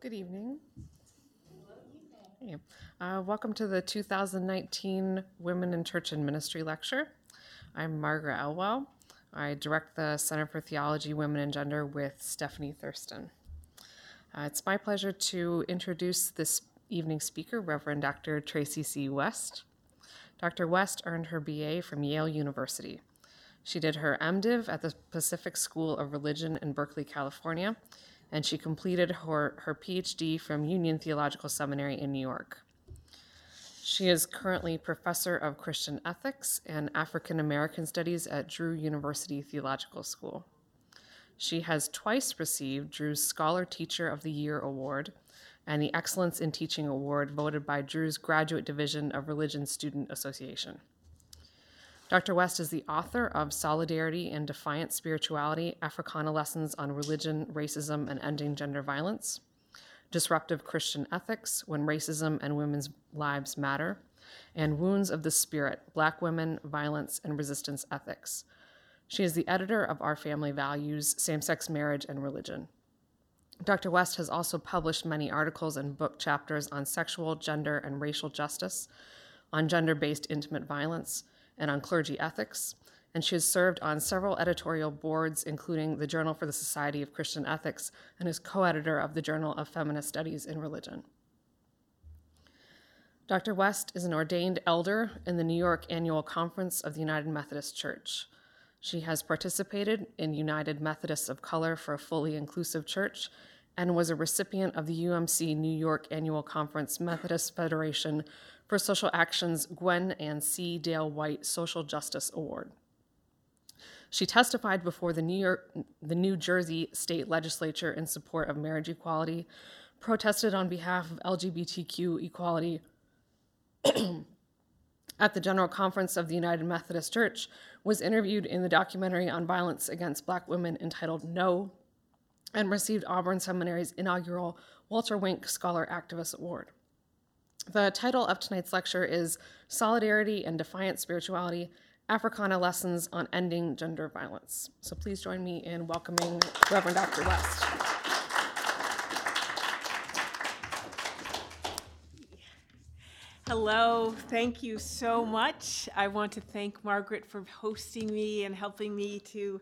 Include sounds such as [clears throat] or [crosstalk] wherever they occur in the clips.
Good evening. Uh, welcome to the 2019 Women in Church and Ministry Lecture. I'm Margaret Elwell. I direct the Center for Theology, Women and Gender with Stephanie Thurston. Uh, it's my pleasure to introduce this evening speaker, Reverend Dr. Traci C. West. Dr. West earned her BA from Yale University. She did her MDiv at the Pacific School of Religion in Berkeley, California, and she completed her, her PhD from Union Theological Seminary in New York. She is currently professor of Christian ethics and African American studies at Drew University Theological School. She has twice received Drew's Scholar Teacher of the Year Award and the Excellence in Teaching Award voted by Drew's Graduate Division of Religion Student Association. Dr. West is the author of Solidarity and Defiant Spirituality Africana Lessons on Religion, Racism, and Ending Gender Violence, Disruptive Christian Ethics When Racism and Women's Lives Matter, and Wounds of the Spirit Black Women, Violence, and Resistance Ethics. She is the editor of Our Family Values Same Sex Marriage and Religion. Dr. West has also published many articles and book chapters on sexual, gender, and racial justice, on gender based intimate violence, and on clergy ethics, and she has served on several editorial boards, including the Journal for the Society of Christian Ethics, and is co editor of the Journal of Feminist Studies in Religion. Dr. West is an ordained elder in the New York Annual Conference of the United Methodist Church. She has participated in United Methodists of Color for a Fully Inclusive Church and was a recipient of the UMC New York Annual Conference Methodist Federation for Social Action's Gwen and C. Dale White Social Justice Award. She testified before the New, York, the New Jersey state legislature in support of marriage equality, protested on behalf of LGBTQ equality [clears throat] at the General Conference of the United Methodist Church, was interviewed in the documentary on violence against black women entitled No, and received Auburn Seminary's inaugural Walter Wink Scholar Activist Award. The title of tonight's lecture is Solidarity and Defiant Spirituality Africana Lessons on Ending Gender Violence. So please join me in welcoming Reverend Dr. West. Hello, thank you so much. I want to thank Margaret for hosting me and helping me to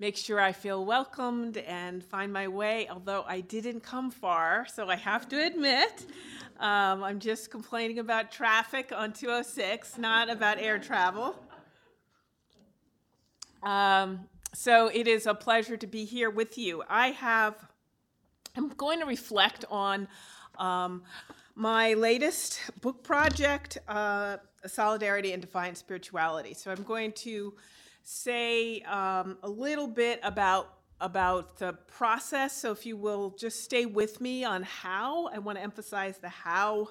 make sure I feel welcomed and find my way, although I didn't come far, so I have to admit. Um, I'm just complaining about traffic on 206, not about air travel. Um, so it is a pleasure to be here with you. I have, I'm going to reflect on um, my latest book project, uh, Solidarity and Defiant Spirituality. So I'm going to say um, a little bit about about the process. So if you will just stay with me on how, I want to emphasize the how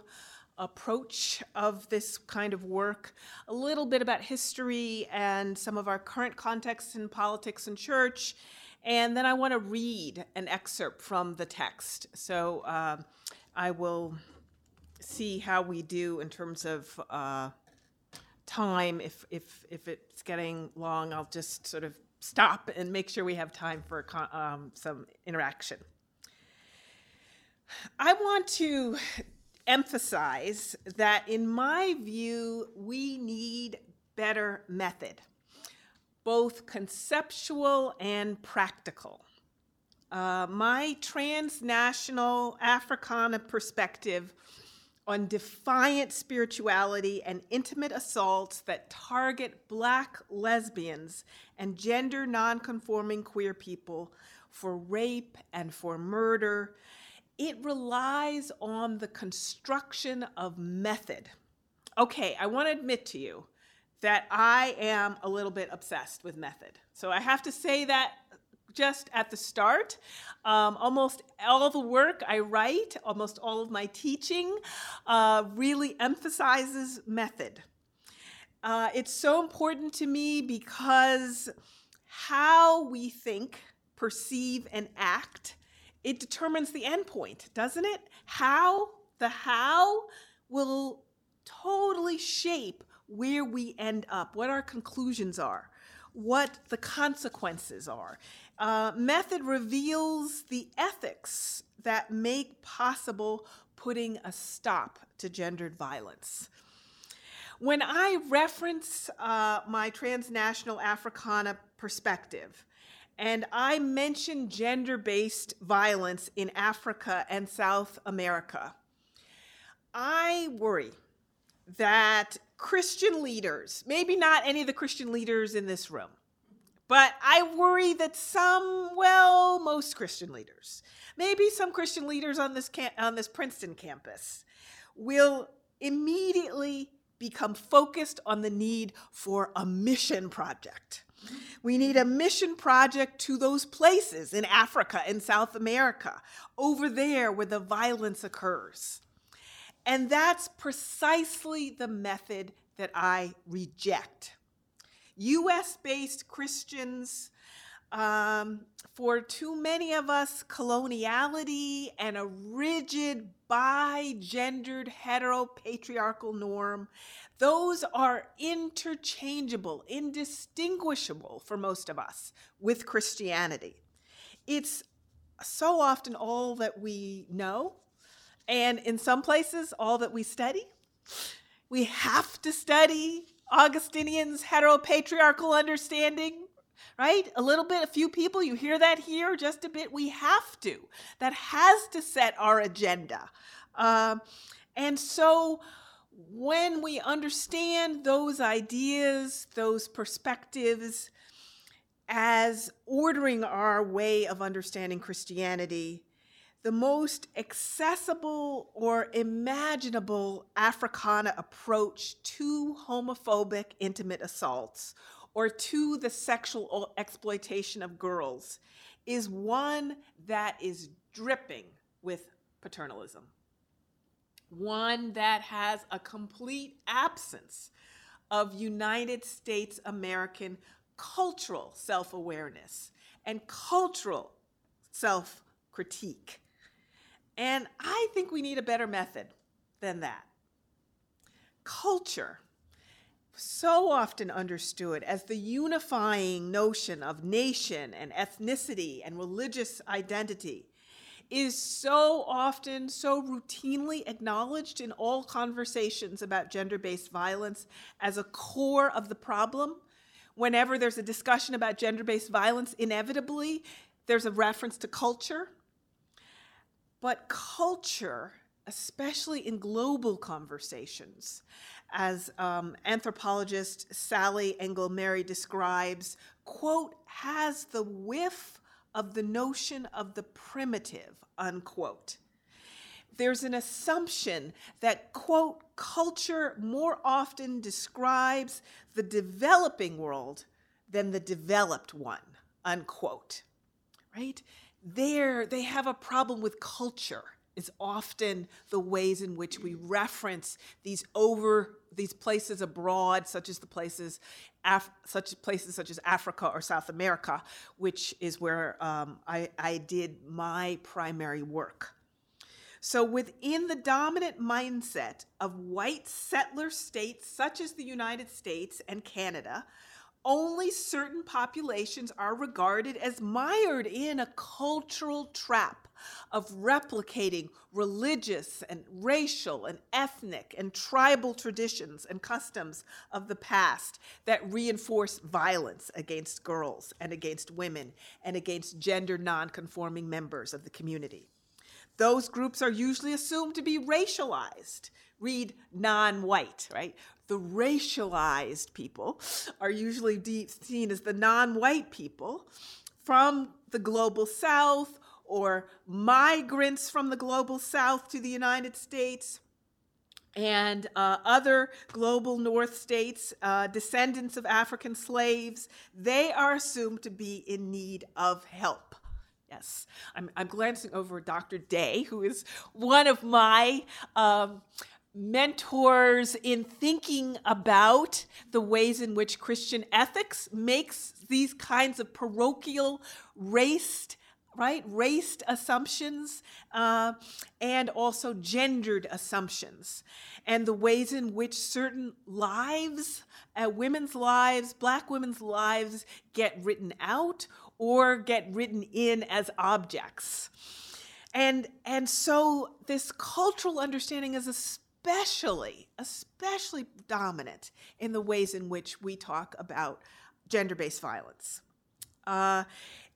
approach of this kind of work, a little bit about history and some of our current contexts in politics and church, and then I want to read an excerpt from the text. So uh, I will see how we do in terms of uh, time. If, if, if it's getting long, I'll just sort of stop and make sure we have time for um, some interaction. I want to emphasize that, in my view, we need better method, both conceptual and practical. Uh, my transnational Africana perspective on defiant spirituality and intimate assaults that target black lesbians and gender nonconforming queer people for rape and for murder. It relies on the construction of method. Okay, I want to admit to you that I am a little bit obsessed with method. So I have to say that just at the start. Um, almost all the work I write, almost all of my teaching, uh, really emphasizes method. Uh, it's so important to me because how we think, perceive, and act, it determines the endpoint, doesn't it? How, the how, will totally shape where we end up, what our conclusions are, what the consequences are. Uh, method reveals the ethics that make possible putting a stop to gendered violence. When I reference uh, my transnational Africana perspective, and I mention gender based violence in Africa and South America, I worry that Christian leaders, maybe not any of the Christian leaders in this room, but I worry that some, well, most Christian leaders, maybe some Christian leaders on this cam- on this Princeton campus will immediately become focused on the need for a mission project. We need a mission project to those places in Africa and South America, over there where the violence occurs. And that's precisely the method that I reject. US based Christians, um, for too many of us, coloniality and a rigid bi-gendered heteropatriarchal norm, those are interchangeable, indistinguishable for most of us with Christianity. It's so often all that we know, and in some places, all that we study. We have to study Augustinian's heteropatriarchal understanding, right? A little bit, a few people, you hear that here just a bit. We have to. That has to set our agenda. Um, and so when we understand those ideas, those perspectives, as ordering our way of understanding Christianity, the most accessible or imaginable Africana approach to homophobic intimate assaults or to the sexual exploitation of girls is one that is dripping with paternalism. One that has a complete absence of United States American cultural self awareness and cultural self critique. And I think we need a better method than that. Culture, so often understood as the unifying notion of nation and ethnicity and religious identity, is so often, so routinely acknowledged in all conversations about gender based violence as a core of the problem. Whenever there's a discussion about gender based violence, inevitably there's a reference to culture but culture, especially in global conversations, as um, anthropologist Sally Engle Merry describes, quote, has the whiff of the notion of the primitive, unquote. There's an assumption that, quote, culture more often describes the developing world than the developed one, unquote, right? There they have a problem with culture is often the ways in which we reference these over these places abroad such as the places Af- such places such as africa or south america which is where um, I, I did my primary work. So within the dominant mindset of white settler states such as the united states and canada only certain populations are regarded as mired in a cultural trap of replicating religious and racial and ethnic and tribal traditions and customs of the past that reinforce violence against girls and against women and against gender nonconforming members of the community. Those groups are usually assumed to be racialized. Read non white, right? The racialized people are usually de- seen as the non white people from the global south or migrants from the global south to the United States and uh, other global north states, uh, descendants of African slaves, they are assumed to be in need of help. Yes, I'm, I'm glancing over Dr. Day, who is one of my um, mentors in thinking about the ways in which Christian ethics makes these kinds of parochial, raced, right, raced assumptions uh, and also gendered assumptions, and the ways in which certain lives, uh, women's lives, black women's lives, get written out or get written in as objects. And, and so this cultural understanding is especially, especially dominant in the ways in which we talk about gender based violence. Uh,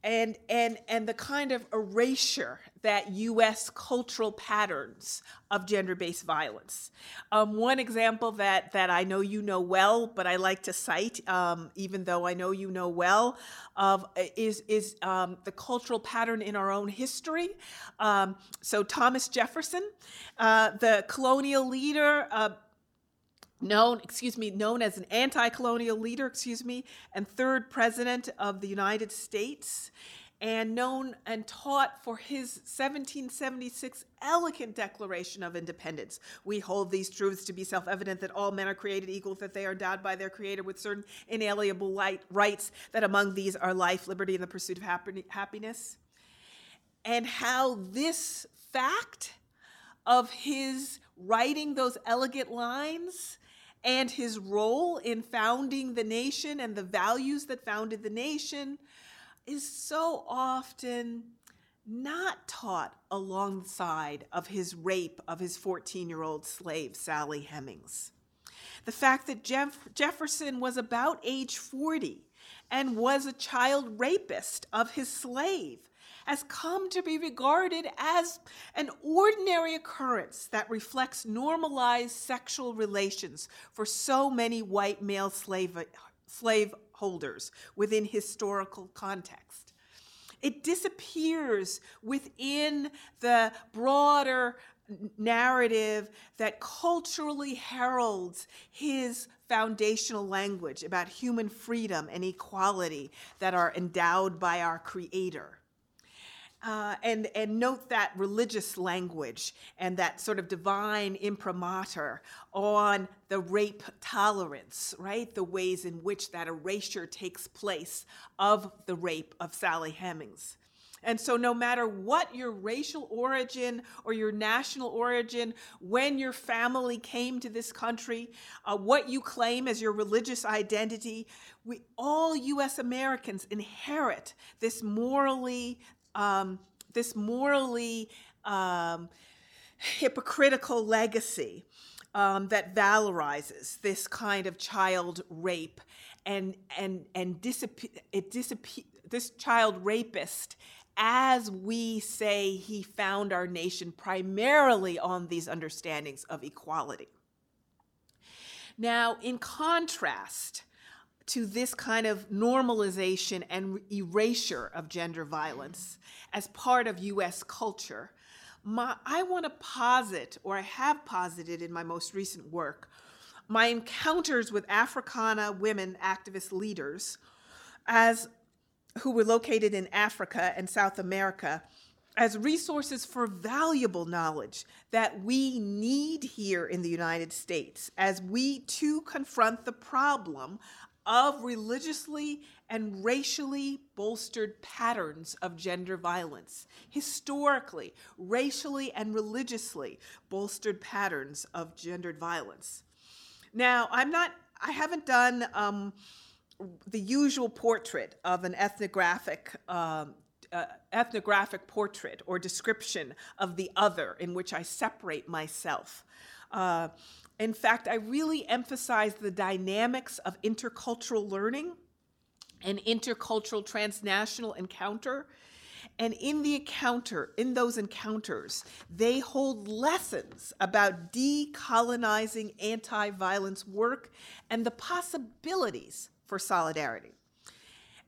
and and and the kind of erasure that U.S. cultural patterns of gender-based violence. Um, one example that that I know you know well, but I like to cite, um, even though I know you know well, of is is um, the cultural pattern in our own history. Um, so Thomas Jefferson, uh, the colonial leader. Uh, known, excuse me, known as an anti-colonial leader, excuse me, and third president of the United States, and known and taught for his 1776 elegant Declaration of Independence. We hold these truths to be self-evident that all men are created equal, that they are endowed by their Creator with certain inalienable light, rights, that among these are life, liberty, and the pursuit of happiness. And how this fact of his writing those elegant lines and his role in founding the nation and the values that founded the nation is so often not taught alongside of his rape of his 14 year old slave, Sally Hemings. The fact that Jeff- Jefferson was about age 40 and was a child rapist of his slave has come to be regarded as an ordinary occurrence that reflects normalized sexual relations for so many white male slave, slave holders within historical context. It disappears within the broader narrative that culturally heralds his foundational language about human freedom and equality that are endowed by our Creator. Uh, and, and note that religious language and that sort of divine imprimatur on the rape tolerance, right? The ways in which that erasure takes place of the rape of Sally Hemings. And so, no matter what your racial origin or your national origin, when your family came to this country, uh, what you claim as your religious identity, we all US Americans inherit this morally um, this morally um, hypocritical legacy um, that valorizes this kind of child rape and and and it this child rapist as we say he found our nation primarily on these understandings of equality. Now, in contrast, to this kind of normalization and erasure of gender violence as part of US culture, my, I want to posit, or I have posited in my most recent work, my encounters with Africana women activist leaders as who were located in Africa and South America as resources for valuable knowledge that we need here in the United States as we too confront the problem of religiously and racially bolstered patterns of gender violence. Historically, racially and religiously bolstered patterns of gendered violence. Now, I'm not, I haven't done um, the usual portrait of an ethnographic um, uh, ethnographic portrait or description of the other in which I separate myself. Uh, in fact, I really emphasize the dynamics of intercultural learning and intercultural transnational encounter. And in the encounter, in those encounters, they hold lessons about decolonizing anti violence work and the possibilities for solidarity.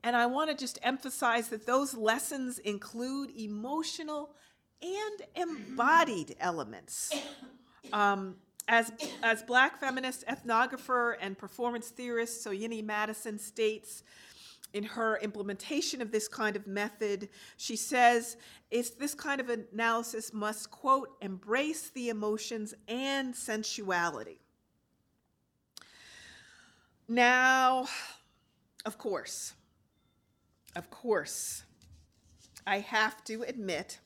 And I want to just emphasize that those lessons include emotional and embodied elements. Um, as, as black feminist ethnographer and performance theorist Soyini Madison states in her implementation of this kind of method, she says, it's this kind of analysis must, quote, embrace the emotions and sensuality. Now, of course, of course, I have to admit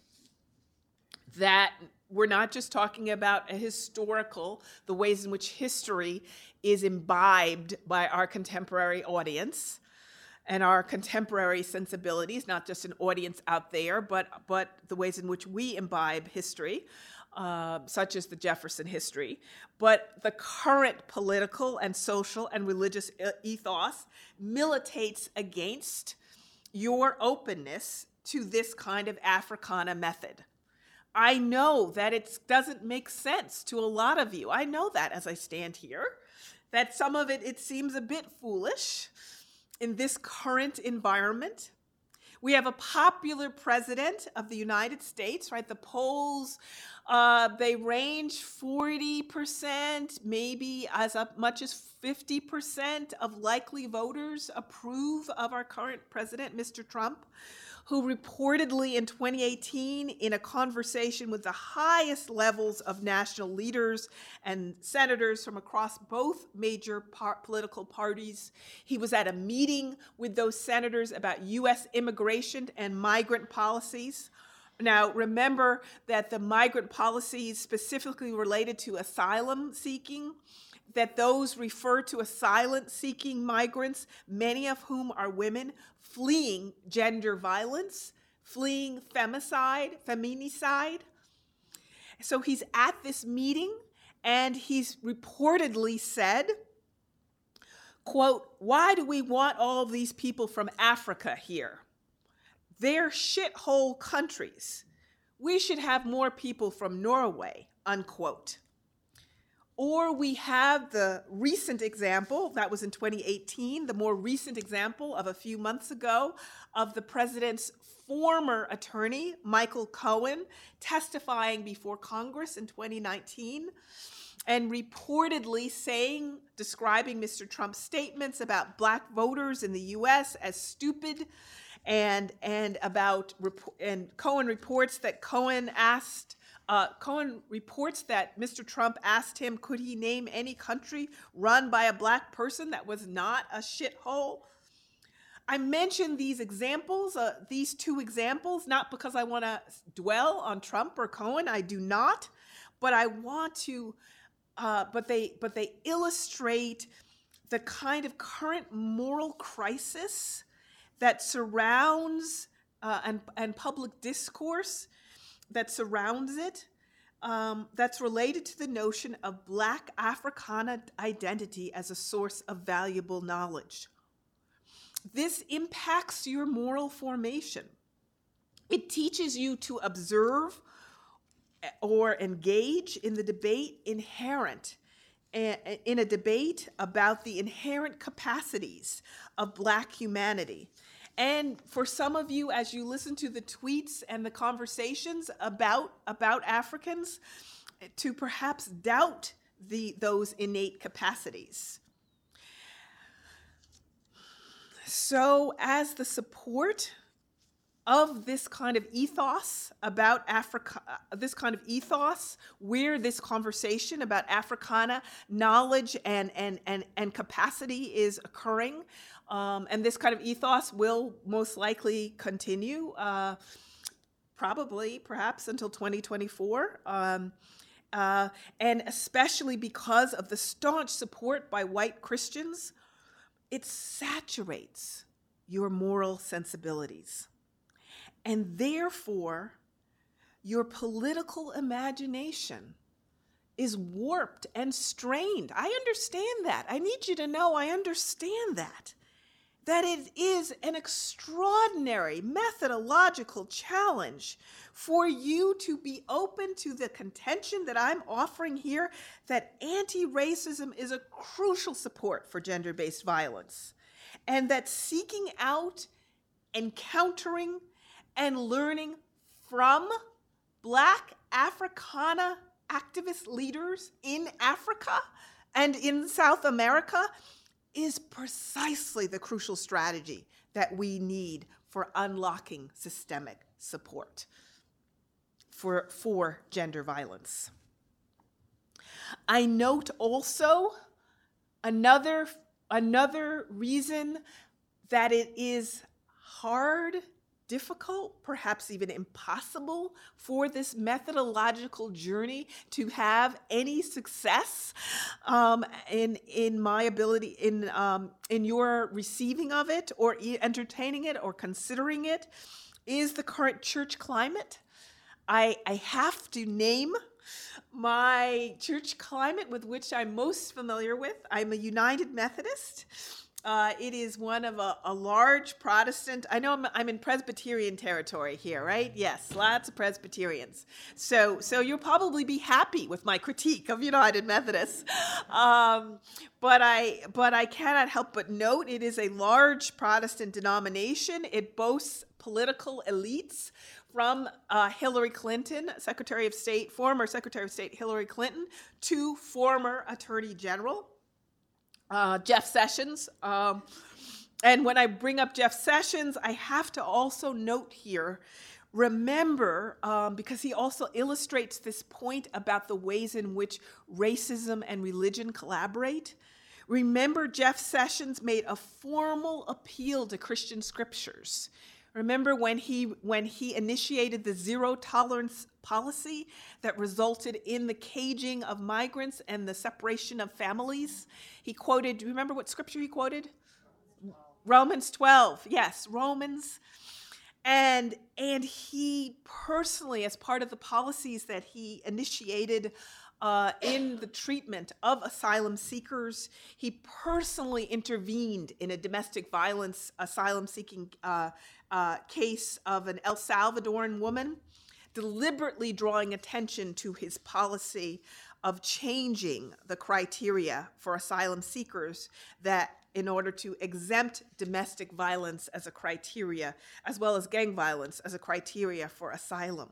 that we're not just talking about a historical, the ways in which history is imbibed by our contemporary audience. and our contemporary sensibilities, not just an audience out there, but, but the ways in which we imbibe history, uh, such as the Jefferson history. But the current political and social and religious ethos militates against your openness to this kind of Africana method. I know that it doesn't make sense to a lot of you. I know that as I stand here, that some of it it seems a bit foolish in this current environment. We have a popular president of the United States, right? The polls, uh, they range 40%, maybe as much as 50% of likely voters approve of our current president, Mr. Trump who reportedly in 2018, in a conversation with the highest levels of national leaders and senators from across both major par- political parties, he was at a meeting with those senators about U.S. immigration and migrant policies. Now, remember that the migrant policies specifically related to asylum seeking that those refer to asylum seeking migrants, many of whom are women fleeing gender violence, fleeing femicide, feminicide. So he's at this meeting and he's reportedly said, quote, why do we want all these people from Africa here? They're shithole countries. We should have more people from Norway, unquote. Or we have the recent example, that was in 2018, the more recent example of a few months ago of the president's former attorney, Michael Cohen, testifying before Congress in 2019 and reportedly saying, describing Mr. Trump's statements about black voters in the US as stupid and and about and Cohen reports that Cohen asked uh, Cohen reports that Mr. Trump asked him, could he name any country run by a black person that was not a shithole? I mention these examples, uh, these two examples, not because I want to dwell on Trump or Cohen. I do not, but I want to. Uh, but they but they illustrate the kind of current moral crisis that surrounds uh, and and public discourse that surrounds it um, that's related to the notion of Black Africana identity as a source of valuable knowledge. This impacts your moral formation. It teaches you to observe eh, or engage in the debate inherent eh, eh, in a debate about the inherent capacities of Black humanity and for some of you, as you listen to the tweets and the conversations about, about Africans, to perhaps doubt the, those innate capacities. So, as the support of this kind of ethos about Africa, this kind of ethos where this conversation about Africana knowledge and, and, and, and capacity is occurring, um, and this kind of ethos will most likely continue, uh, probably, perhaps until 2024. Um, uh, and especially because of the staunch support by white Christians, it saturates your moral sensibilities. And therefore, your political imagination is warped and strained. I understand that. I need you to know I understand that that it is an extraordinary methodological challenge for you to be open to the contention that I'm offering here that anti racism is a crucial support for gender based violence, and that seeking out, encountering, and learning from Black Africana activist leaders in Africa and in South America is precisely the crucial strategy that we need for unlocking systemic support for, for gender violence. I note also another, another reason that it is hard, difficult, perhaps even impossible for this methodological journey to have any success um, in in my ability in um, in your receiving of it or entertaining it or considering it is the current church climate. I, I have to name my church climate with which I'm most familiar with. I'm a United Methodist. Uh, it is one of a, a large Protestant. I know I'm, I'm, in Presbyterian territory here, right? Yes, lots of Presbyterians. So, so you'll probably be happy with my critique of United Methodists. Um, but I, but I cannot help but note it is a large Protestant denomination. It boasts political elites from uh, Hillary Clinton, Secretary of State, former Secretary of State Hillary Clinton, to former Attorney General uh, Jeff Sessions. Um, and when I bring up Jeff Sessions, I have to also note here remember, um, because he also illustrates this point about the ways in which racism and religion collaborate. Remember, Jeff Sessions made a formal appeal to Christian scriptures. Remember when he when he initiated the zero tolerance policy that resulted in the caging of migrants and the separation of families? He quoted, do you remember what scripture he quoted? Romans 12. Yes, Romans. And and he personally as part of the policies that he initiated uh, in the treatment of asylum seekers. He personally intervened in a domestic violence asylum seeking uh, uh, case of an El Salvadoran woman, deliberately drawing attention to his policy of changing the criteria for asylum seekers that in order to exempt domestic violence as a criteria, as well as gang violence as a criteria for asylum.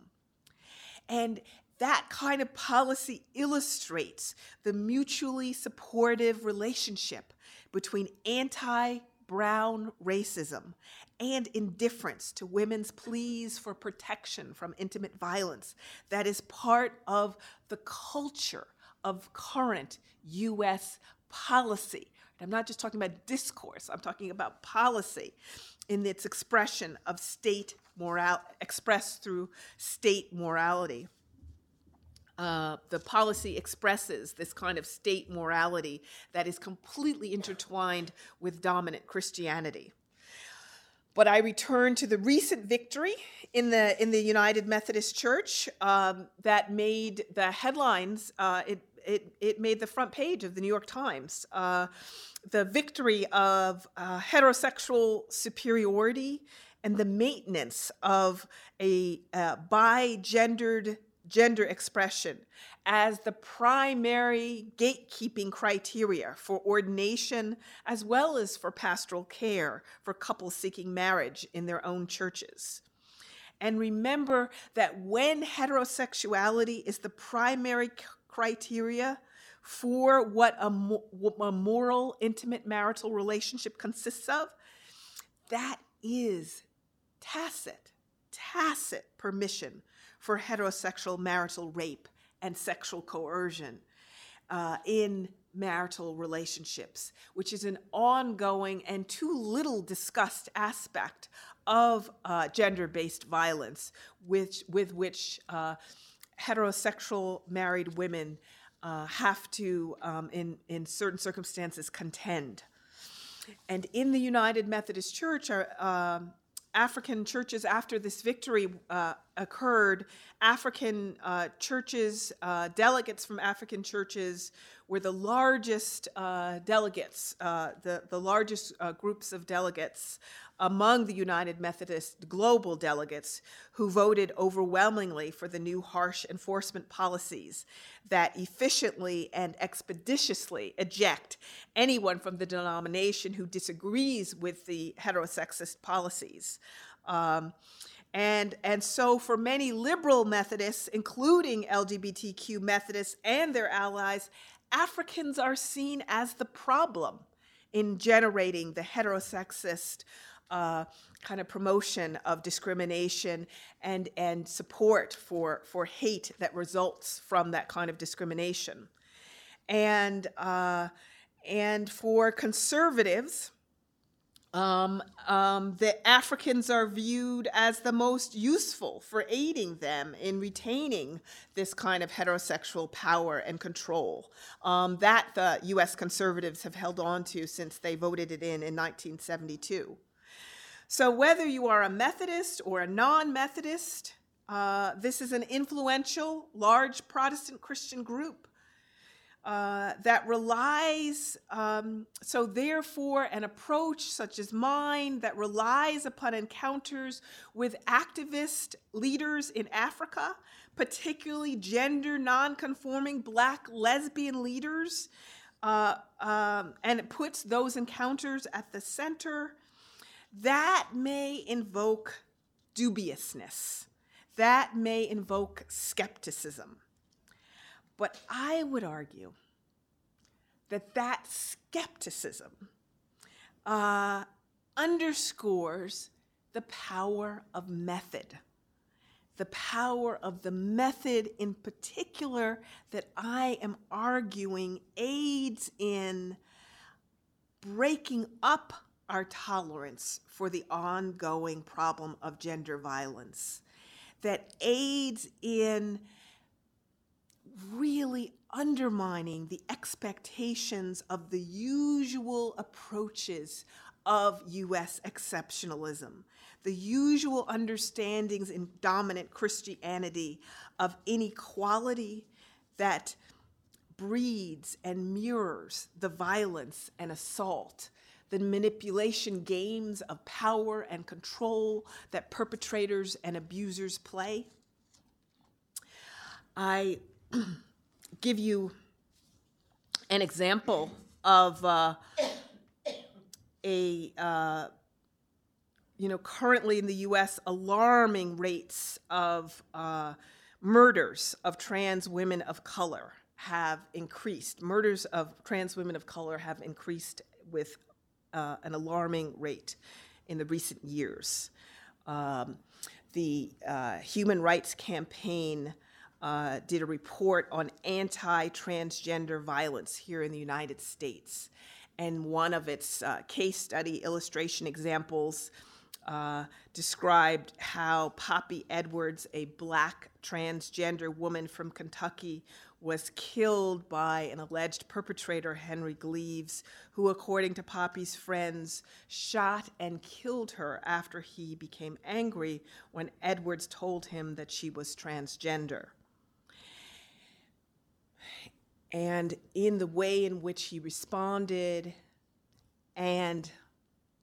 And that kind of policy illustrates the mutually supportive relationship between anti brown racism and indifference to women's pleas for protection from intimate violence that is part of the culture of current US policy. I'm not just talking about discourse, I'm talking about policy in its expression of state moral expressed through state morality. Uh, the policy expresses this kind of state morality that is completely intertwined with dominant Christianity. But I return to the recent victory in the in the United Methodist Church um, that made the headlines. Uh, it it it made the front page of the New York Times. Uh, the victory of uh, heterosexual superiority and the maintenance of a uh, bi-gendered gender expression as the primary gatekeeping criteria for ordination as well as for pastoral care for couples seeking marriage in their own churches. And remember that when heterosexuality is the primary criteria for what a, a moral, intimate marital relationship consists of, that is tacit, tacit permission for heterosexual marital rape and sexual coercion uh, in marital relationships, which is an ongoing and too little discussed aspect of uh, gender based violence, which, with which uh, heterosexual married women uh, have to, um, in, in certain circumstances, contend. And in the United Methodist Church, our, um, African churches after this victory uh, occurred, African uh, churches, uh, delegates from African churches were the largest uh, delegates, uh, the, the largest uh, groups of delegates among the United Methodist global delegates who voted overwhelmingly for the new harsh enforcement policies that efficiently and expeditiously eject anyone from the denomination who disagrees with the heterosexist policies. Um, and, and so, for many liberal Methodists, including LGBTQ Methodists and their allies, Africans are seen as the problem in generating the heterosexist uh, kind of promotion of discrimination and, and support for, for hate that results from that kind of discrimination. And, uh, and for conservatives, Um, um, the Africans are viewed as the most useful for aiding them in retaining this kind of heterosexual power and control um, that the US conservatives have held on to since they voted it in in 1972. So, whether you are a Methodist or a non Methodist, uh, this is an influential, large Protestant Christian group uh, that relies, um, so therefore, an approach such as mine that relies upon encounters with activist leaders in Africa, particularly gender nonconforming black lesbian leaders, uh, um, and it puts those encounters at the center, that may invoke dubiousness. That may invoke skepticism. But I would argue that that skepticism uh, underscores the power of method, the power of the method in particular that I am arguing aids in breaking up our tolerance for the ongoing problem of gender violence, that aids in really undermining the expectations of the usual approaches of US exceptionalism, the usual understandings in dominant Christianity of inequality that breeds and mirrors the violence and assault, the manipulation games of power and control that perpetrators and abusers play. I give you an example of uh, a uh, you know currently in the U.S. alarming rates of uh, murders of trans women of color have increased. Murders of trans women of color have increased with uh, an alarming rate in the recent years. Um, the uh, Human Rights Campaign uh, did a report on anti transgender violence here in the United States. And one of its uh, case study illustration examples uh, described how Poppy Edwards, a black transgender woman from Kentucky, was killed by an alleged perpetrator, Henry Gleaves, who, according to Poppy's friends, shot and killed her after he became angry when Edwards told him that she was transgender and in the way in which he responded, and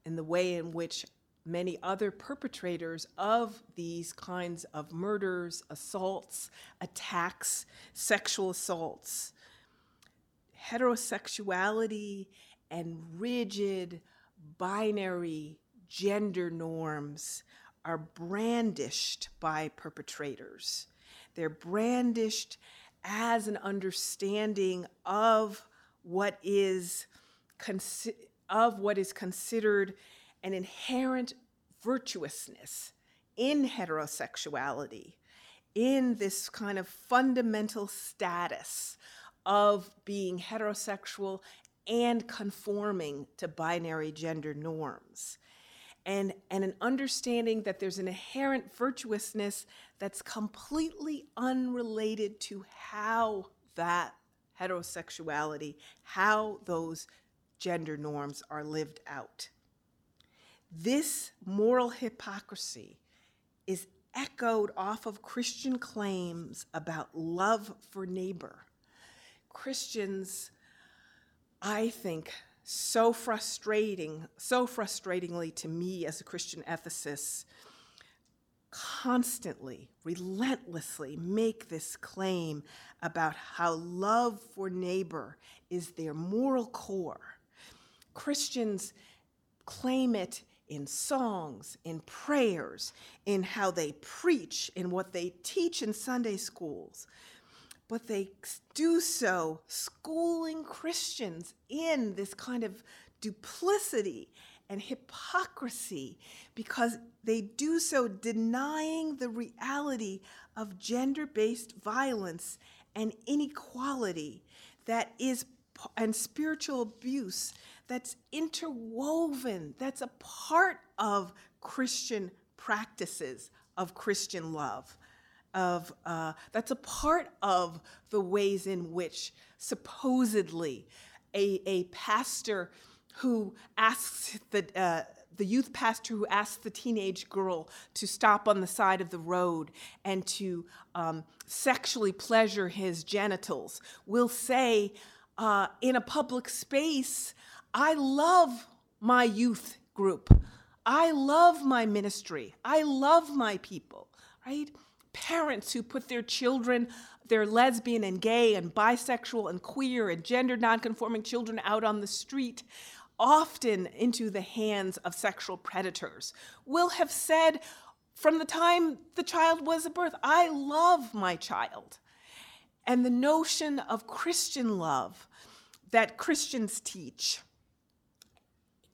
in the way in which many other perpetrators of these kinds of murders, assaults, attacks, sexual assaults, heterosexuality, and rigid binary gender norms are brandished by perpetrators. They're brandished as an understanding of what is consi- of what is considered an inherent virtuousness in heterosexuality, in this kind of fundamental status of being heterosexual and conforming to binary gender norms and, and an understanding that there's an inherent virtuousness that's completely unrelated to how that heterosexuality, how those gender norms are lived out. This moral hypocrisy is echoed off of Christian claims about love for neighbor. Christians, I think, so frustrating, so frustratingly to me as a Christian ethicist, constantly, relentlessly make this claim about how love for neighbor is their moral core. Christians claim it in songs, in prayers, in how they preach, in what they teach in Sunday schools but they do so schooling Christians in this kind of duplicity and hypocrisy because they do so denying the reality of gender based violence and inequality that is and spiritual abuse that's interwoven, that's a part of Christian practices of Christian love. Of uh, that's a part of the ways in which supposedly a, a pastor who asks the uh, the youth pastor who asks the teenage girl to stop on the side of the road and to um, sexually pleasure his genitals will say uh, in a public space, I love my youth group. I love my ministry. I love my people, right? Parents who put their children, their lesbian and gay and bisexual and queer and gender nonconforming children out on the street, often into the hands of sexual predators, will have said from the time the child was at birth, I love my child. And the notion of Christian love that Christians teach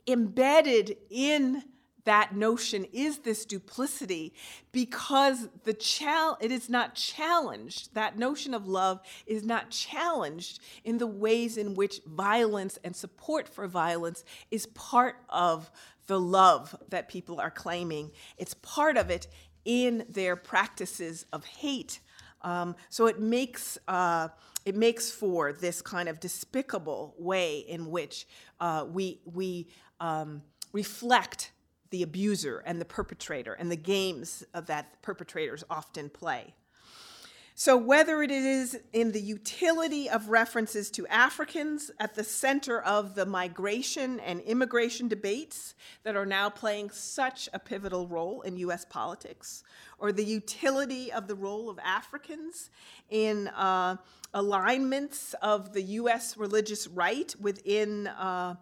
embedded in that notion is this duplicity because the chal- it is not challenged. That notion of love is not challenged in the ways in which violence and support for violence is part of the love that people are claiming. It's part of it in their practices of hate. Um, so it makes uh, it makes for this kind of despicable way in which uh, we we um, reflect the abuser and the perpetrator and the games that perpetrators often play. So, whether it is in the utility of references to Africans at the center of the migration and immigration debates that are now playing such a pivotal role in US politics, or the utility of the role of Africans in uh, alignments of the US religious right within. Uh,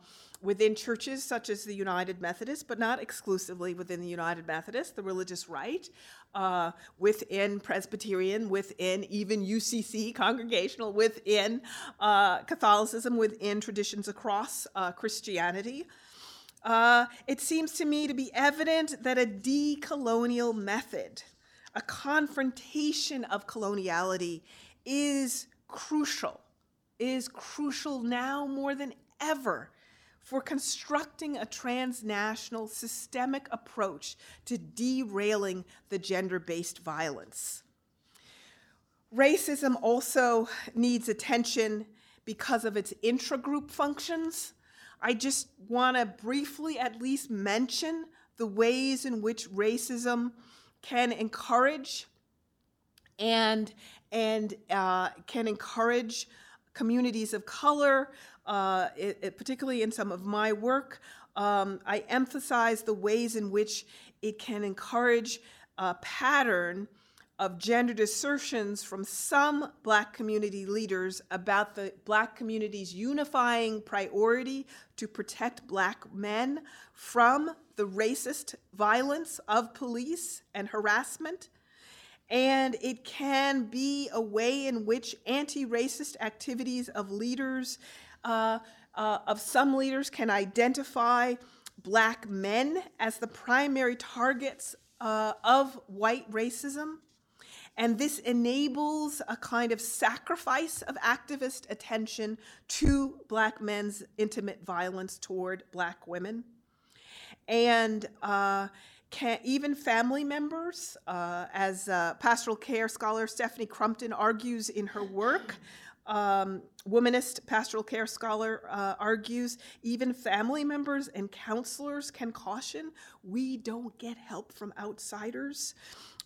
within churches such as the United Methodist, but not exclusively within the United Methodist, the religious right, uh, within Presbyterian, within even UCC, congregational, within uh, Catholicism, within traditions across uh, Christianity. Uh, it seems to me to be evident that a decolonial method, a confrontation of coloniality, is crucial, is crucial now more than ever for constructing a transnational systemic approach to derailing the gender based violence. Racism also needs attention because of its intragroup functions. I just want to briefly at least mention the ways in which racism can encourage and and uh, can encourage communities of color, uh, it, it, particularly in some of my work, um, I emphasize the ways in which it can encourage a pattern of gendered assertions from some Black community leaders about the Black community's unifying priority to protect Black men from the racist violence of police and harassment. And it can be a way in which anti racist activities of leaders, uh, uh, of some leaders, can identify black men as the primary targets uh, of white racism. And this enables a kind of sacrifice of activist attention to black men's intimate violence toward black women. And uh, can, even family members, uh, as uh, pastoral care scholar Stephanie Crumpton argues in her work, um, womanist pastoral care scholar uh, argues even family members and counselors can caution we don't get help from outsiders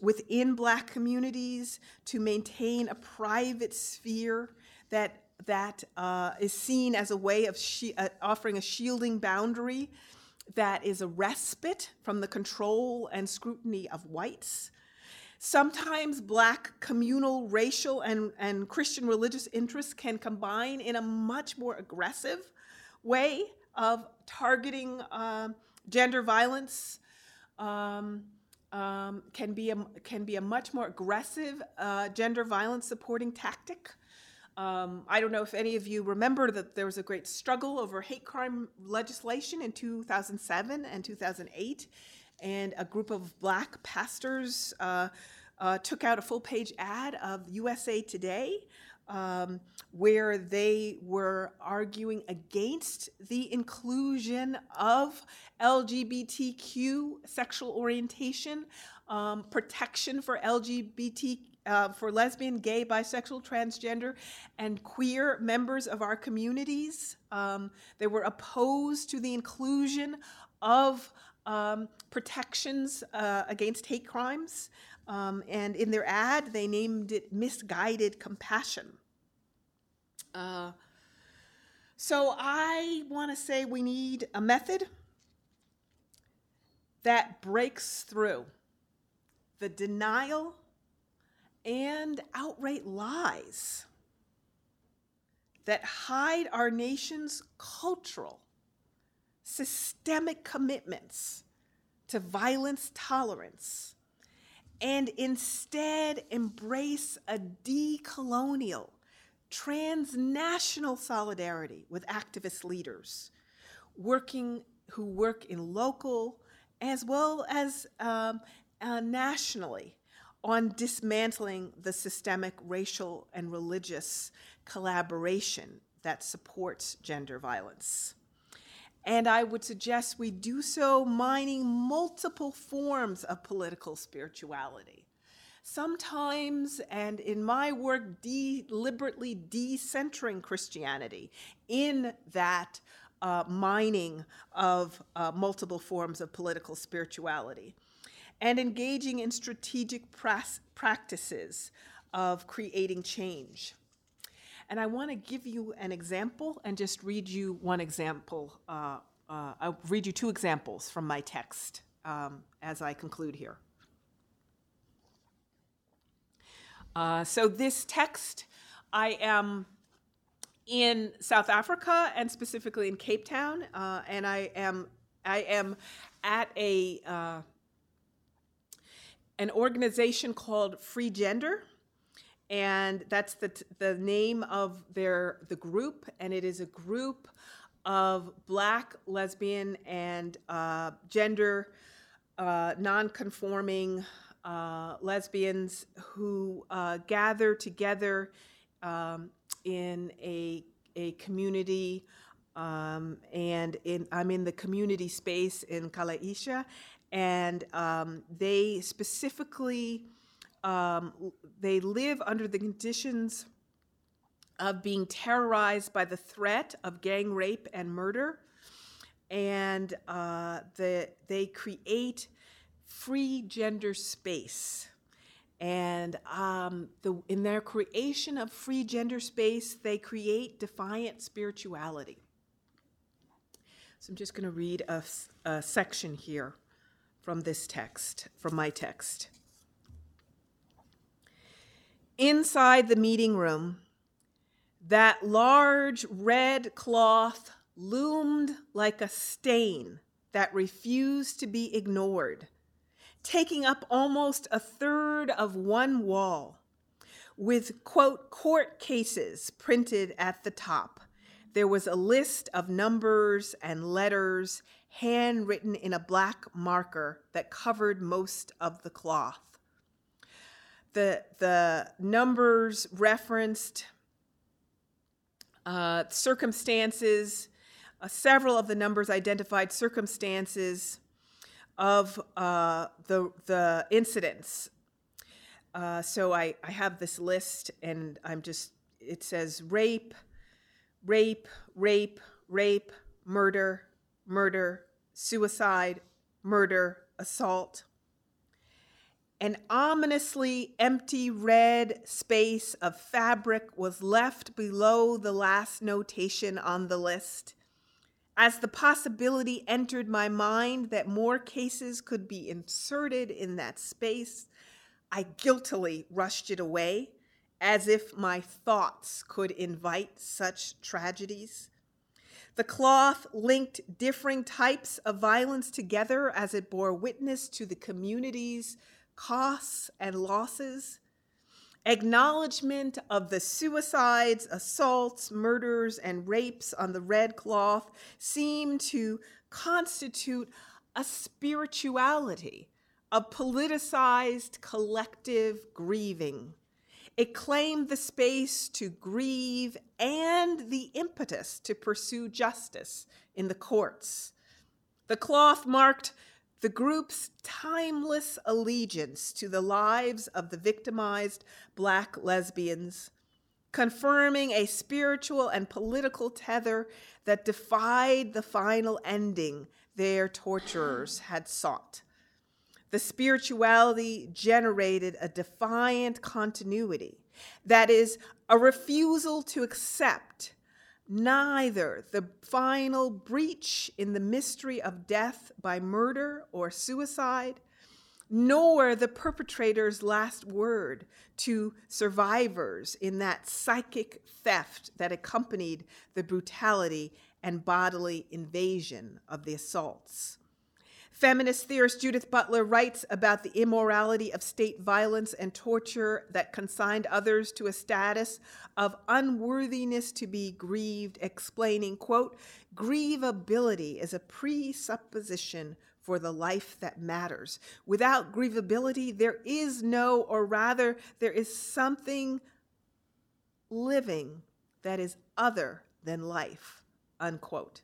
within black communities to maintain a private sphere that that uh, is seen as a way of she- uh, offering a shielding boundary that is a respite from the control and scrutiny of whites. Sometimes Black communal, racial, and, and Christian religious interests can combine in a much more aggressive way of targeting uh, gender violence. Um, um, can be a can be a much more aggressive uh, gender violence supporting tactic. Um, I don't know if any of you remember that there was a great struggle over hate crime legislation in 2007 and 2008, and a group of black pastors uh, uh, took out a full page ad of USA Today um, where they were arguing against the inclusion of LGBTQ sexual orientation, um, protection for LGBT. Uh, for lesbian, gay, bisexual, transgender, and queer members of our communities. Um, they were opposed to the inclusion of um, protections uh, against hate crimes. Um, and in their ad, they named it misguided compassion. Uh, so I want to say we need a method that breaks through the denial and outright lies that hide our nation's cultural, systemic commitments to violence tolerance and instead embrace a decolonial, transnational solidarity with activist leaders working who work in local as well as um, uh, nationally on dismantling the systemic racial and religious collaboration that supports gender violence. And I would suggest we do so mining multiple forms of political spirituality. Sometimes, and in my work, deliberately decentering Christianity in that uh, mining of uh, multiple forms of political spirituality, and engaging in strategic practices of creating change. And I want to give you an example and just read you one example. Uh, uh, I'll read you two examples from my text um, as I conclude here. Uh, so, this text, I am in South Africa and specifically in Cape Town, uh, and I am I am at a uh, an organization called Free Gender, and that's the the name of their the group, and it is a group of Black, lesbian, and uh, gender uh, non-conforming uh, lesbians who uh, gather together um, in a a community. Um, and in, I'm in the community space in Khayelitsha, and um, they specifically um, they live under the conditions of being terrorized by the threat of gang rape and murder. And uh, the, they create free gender space. And um, the, in their creation of free gender space they create defiant spirituality. So i'm just going to read a, a section here from this text, from my text. Inside the meeting room, that large red cloth loomed like a stain that refused to be ignored, taking up almost a third of one wall, with, quote, court cases printed at the top. There was a list of numbers and letters handwritten in a black marker that covered most of the cloth. The, the numbers referenced uh, circumstances, uh, several of the numbers identified circumstances of uh, the, the incidents. Uh, so I, I have this list, and I'm just, it says rape, rape, rape, rape, murder, murder, suicide, murder, assault. An ominously empty red space of fabric was left below the last notation on the list. As the possibility entered my mind that more cases could be inserted in that space, I guiltily rushed it away, as if my thoughts could invite such tragedies. The cloth linked differing types of violence together as it bore witness to the community's costs and losses. Acknowledgement of the suicides, assaults, murders, and rapes on the red cloth seemed to constitute a spirituality a politicized collective grieving. It claimed the space to grieve and the impetus to pursue justice in the courts. The cloth marked the group's timeless allegiance to the lives of the victimized black lesbians, confirming a spiritual and political tether that defied the final ending their torturers had sought. The spirituality generated a defiant continuity, that is, a refusal to accept neither the final breach in the mystery of death by murder or suicide, nor the perpetrator's last word to survivors in that psychic theft that accompanied the brutality and bodily invasion of the assaults. Feminist theorist Judith Butler writes about the immorality of state violence and torture that consigned others to a status of unworthiness to be grieved, explaining, quote, grievability is a presupposition for the life that matters. Without grievability, there is no, or rather, there is something living that is other than life, unquote.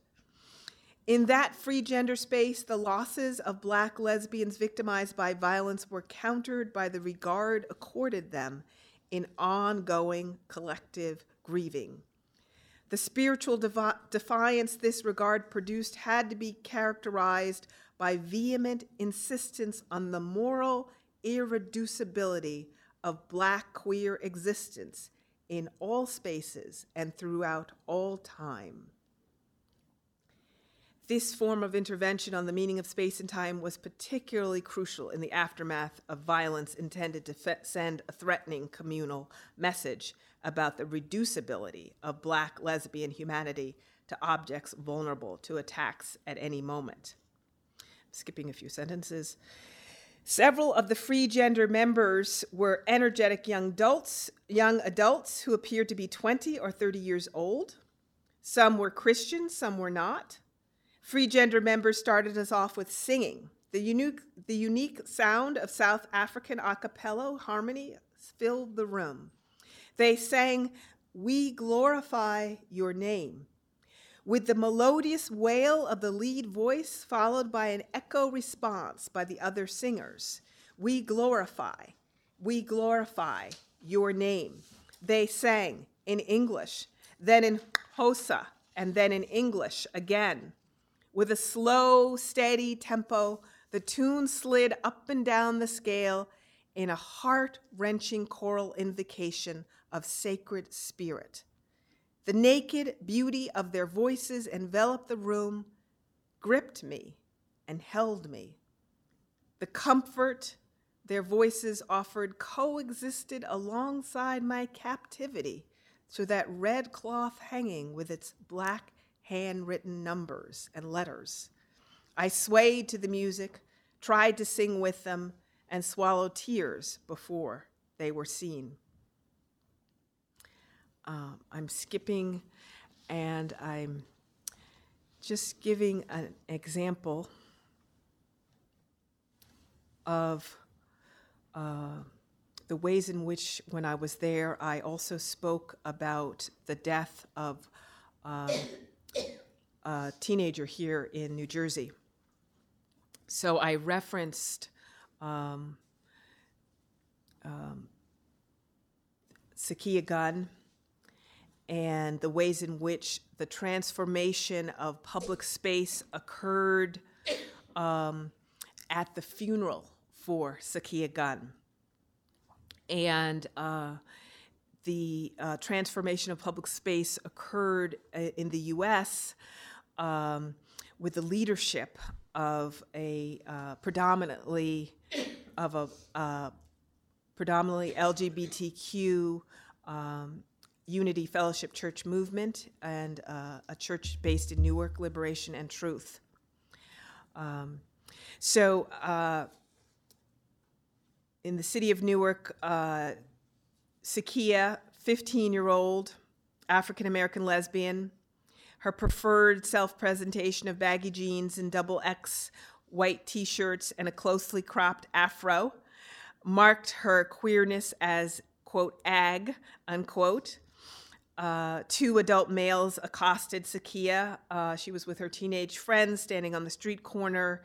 In that free gender space, the losses of black lesbians victimized by violence were countered by the regard accorded them in ongoing collective grieving. The spiritual devi- defiance this regard produced had to be characterized by vehement insistence on the moral irreducibility of black queer existence in all spaces and throughout all time. This form of intervention on the meaning of space and time was particularly crucial in the aftermath of violence intended to fe- send a threatening communal message about the reducibility of black lesbian humanity to objects vulnerable to attacks at any moment. Skipping a few sentences. Several of the free gender members were energetic young adults, young adults who appeared to be 20 or 30 years old. Some were Christian, some were not. Free Gender members started us off with singing. The unique, the unique sound of South African a cappella harmony filled the room. They sang, We glorify your name, with the melodious wail of the lead voice followed by an echo response by the other singers. We glorify, we glorify your name. They sang in English, then in Xhosa, and then in English again. With a slow, steady tempo, the tune slid up and down the scale in a heart wrenching choral invocation of sacred spirit. The naked beauty of their voices enveloped the room, gripped me, and held me. The comfort their voices offered coexisted alongside my captivity to that red cloth hanging with its black handwritten numbers and letters. I swayed to the music, tried to sing with them, and swallowed tears before they were seen. Um, I'm skipping and I'm just giving an example of uh, the ways in which, when I was there, I also spoke about the death of. Teenager here in New Jersey. So I referenced um, um, Sakia Gunn and the ways in which the transformation of public space occurred um, at the funeral for Sakia Gunn. And uh, the uh, transformation of public space occurred uh, in the US um, with the leadership of a uh, predominantly of a uh, predominantly LGBTQ um, Unity Fellowship Church movement and uh, a church based in Newark, Liberation and Truth. Um, so, uh, in the city of Newark, Sakia, 15 year old African American lesbian, her preferred self presentation of baggy jeans and double X white t shirts and a closely cropped afro marked her queerness as quote, ag, unquote. Uh, two adult males accosted Sakia. Uh, she was with her teenage friends standing on the street corner.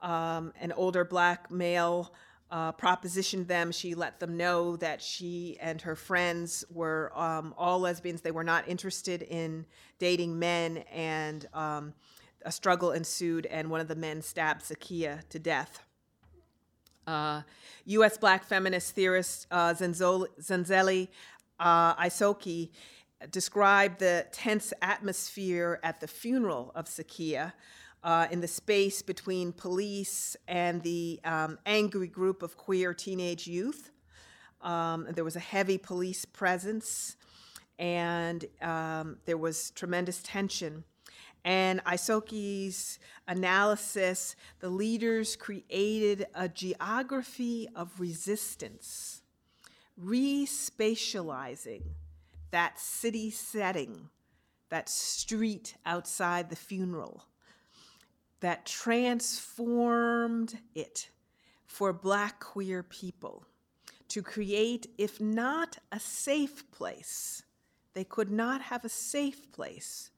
Um, an older black male uh, propositioned them. She let them know that she and her friends were um, all lesbians. They were not interested in dating men, and um, a struggle ensued, and one of the men stabbed Sakia to death. Uh, U.S. black feminist theorist uh, Zenzoli, Zenzele uh, Isoke described the tense atmosphere at the funeral of Sakia uh, in the space between police and the um, angry group of queer teenage youth. Um, there was a heavy police presence, and um, there was tremendous tension. And Isoke's analysis, the leaders created a geography of resistance, respatializing that city setting, that street outside the funeral, that transformed it for Black queer people to create, if not a safe place, they could not have a safe place,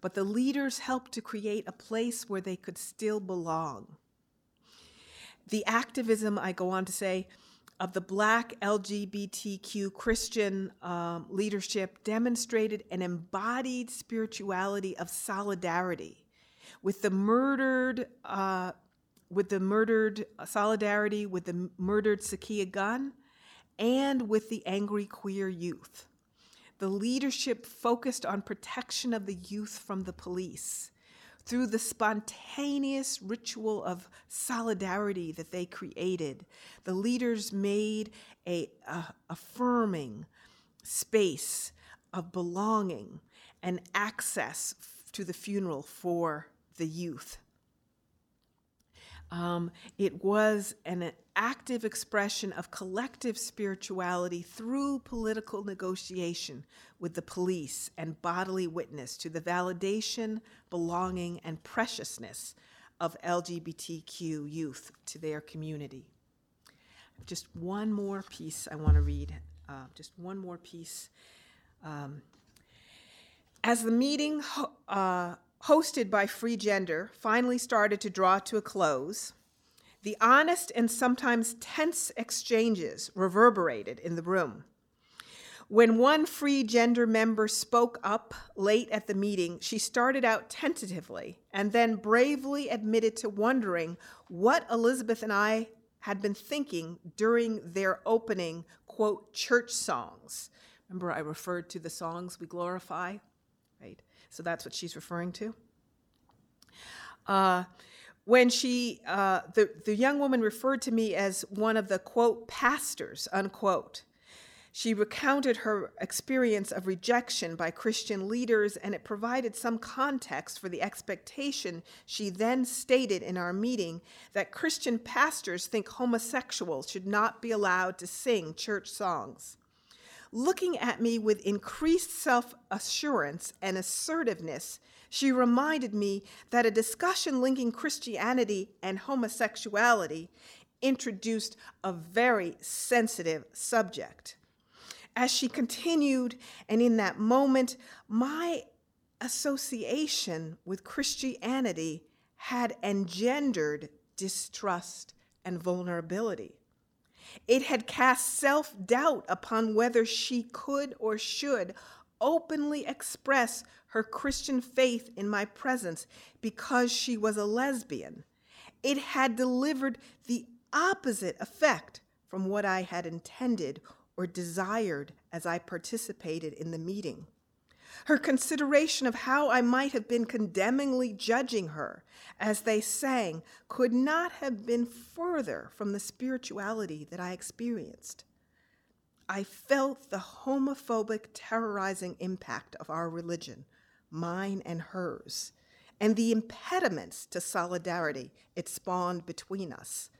but the leaders helped to create a place where they could still belong. The activism, I go on to say, of the Black LGBTQ Christian um, leadership demonstrated an embodied spirituality of solidarity with the murdered, uh, with the murdered solidarity with the murdered Sakia Gunn, and with the angry queer youth. The leadership focused on protection of the youth from the police through the spontaneous ritual of solidarity that they created, the leaders made a, a, affirming space of belonging and access to the funeral for the youth. Um, it was an active expression of collective spirituality through political negotiation with the police and bodily witness to the validation, belonging, and preciousness of LGBTQ youth to their community. Just one more piece I want to read, uh, just one more piece. Um, as the meeting uh, hosted by Free Gender, finally started to draw to a close, the honest and sometimes tense exchanges reverberated in the room. When one Free Gender member spoke up late at the meeting, she started out tentatively and then bravely admitted to wondering what Elizabeth and I had been thinking during their opening, quote, church songs. Remember, I referred to the songs we glorify, right? So that's what she's referring to. Uh, when she, uh, the, the young woman referred to me as one of the quote, pastors, unquote. She recounted her experience of rejection by Christian leaders, and it provided some context for the expectation she then stated in our meeting that Christian pastors think homosexuals should not be allowed to sing church songs. Looking at me with increased self assurance and assertiveness, she reminded me that a discussion linking Christianity and homosexuality introduced a very sensitive subject. As she continued, and in that moment, my association with Christianity had engendered distrust and vulnerability. It had cast self doubt upon whether she could or should openly express her Christian faith in my presence because she was a lesbian. It had delivered the opposite effect from what I had intended or desired as I participated in the meeting. Her consideration of how I might have been condemningly judging her as they sang could not have been further from the spirituality that I experienced. I felt the homophobic, terrorizing impact of our religion, mine and hers, and the impediments to solidarity it spawned between us.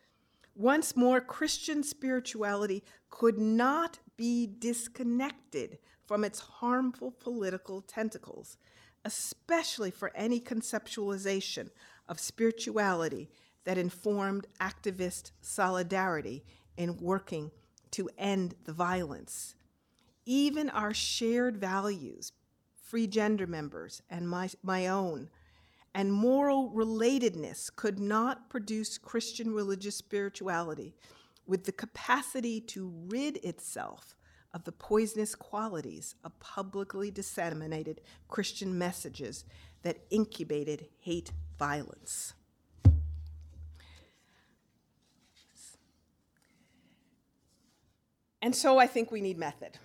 Once more, Christian spirituality could not be disconnected from its harmful political tentacles, especially for any conceptualization of spirituality that informed activist solidarity in working to end the violence. Even our shared values, free gender members and my, my own, and moral relatedness could not produce Christian religious spirituality with the capacity to rid itself of the poisonous qualities of publicly disseminated Christian messages that incubated hate violence. And so I think we need method.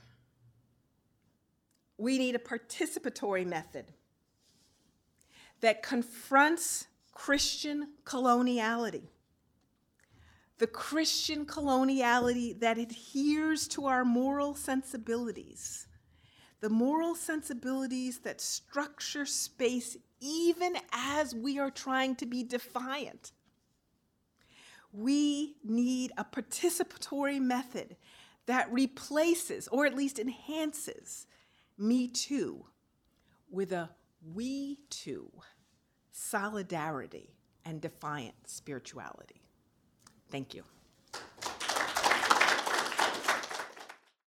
We need a participatory method that confronts Christian coloniality. The Christian coloniality that adheres to our moral sensibilities, the moral sensibilities that structure space even as we are trying to be defiant. We need a participatory method that replaces, or at least enhances, Me Too with a We Too solidarity and defiant spirituality. Thank you.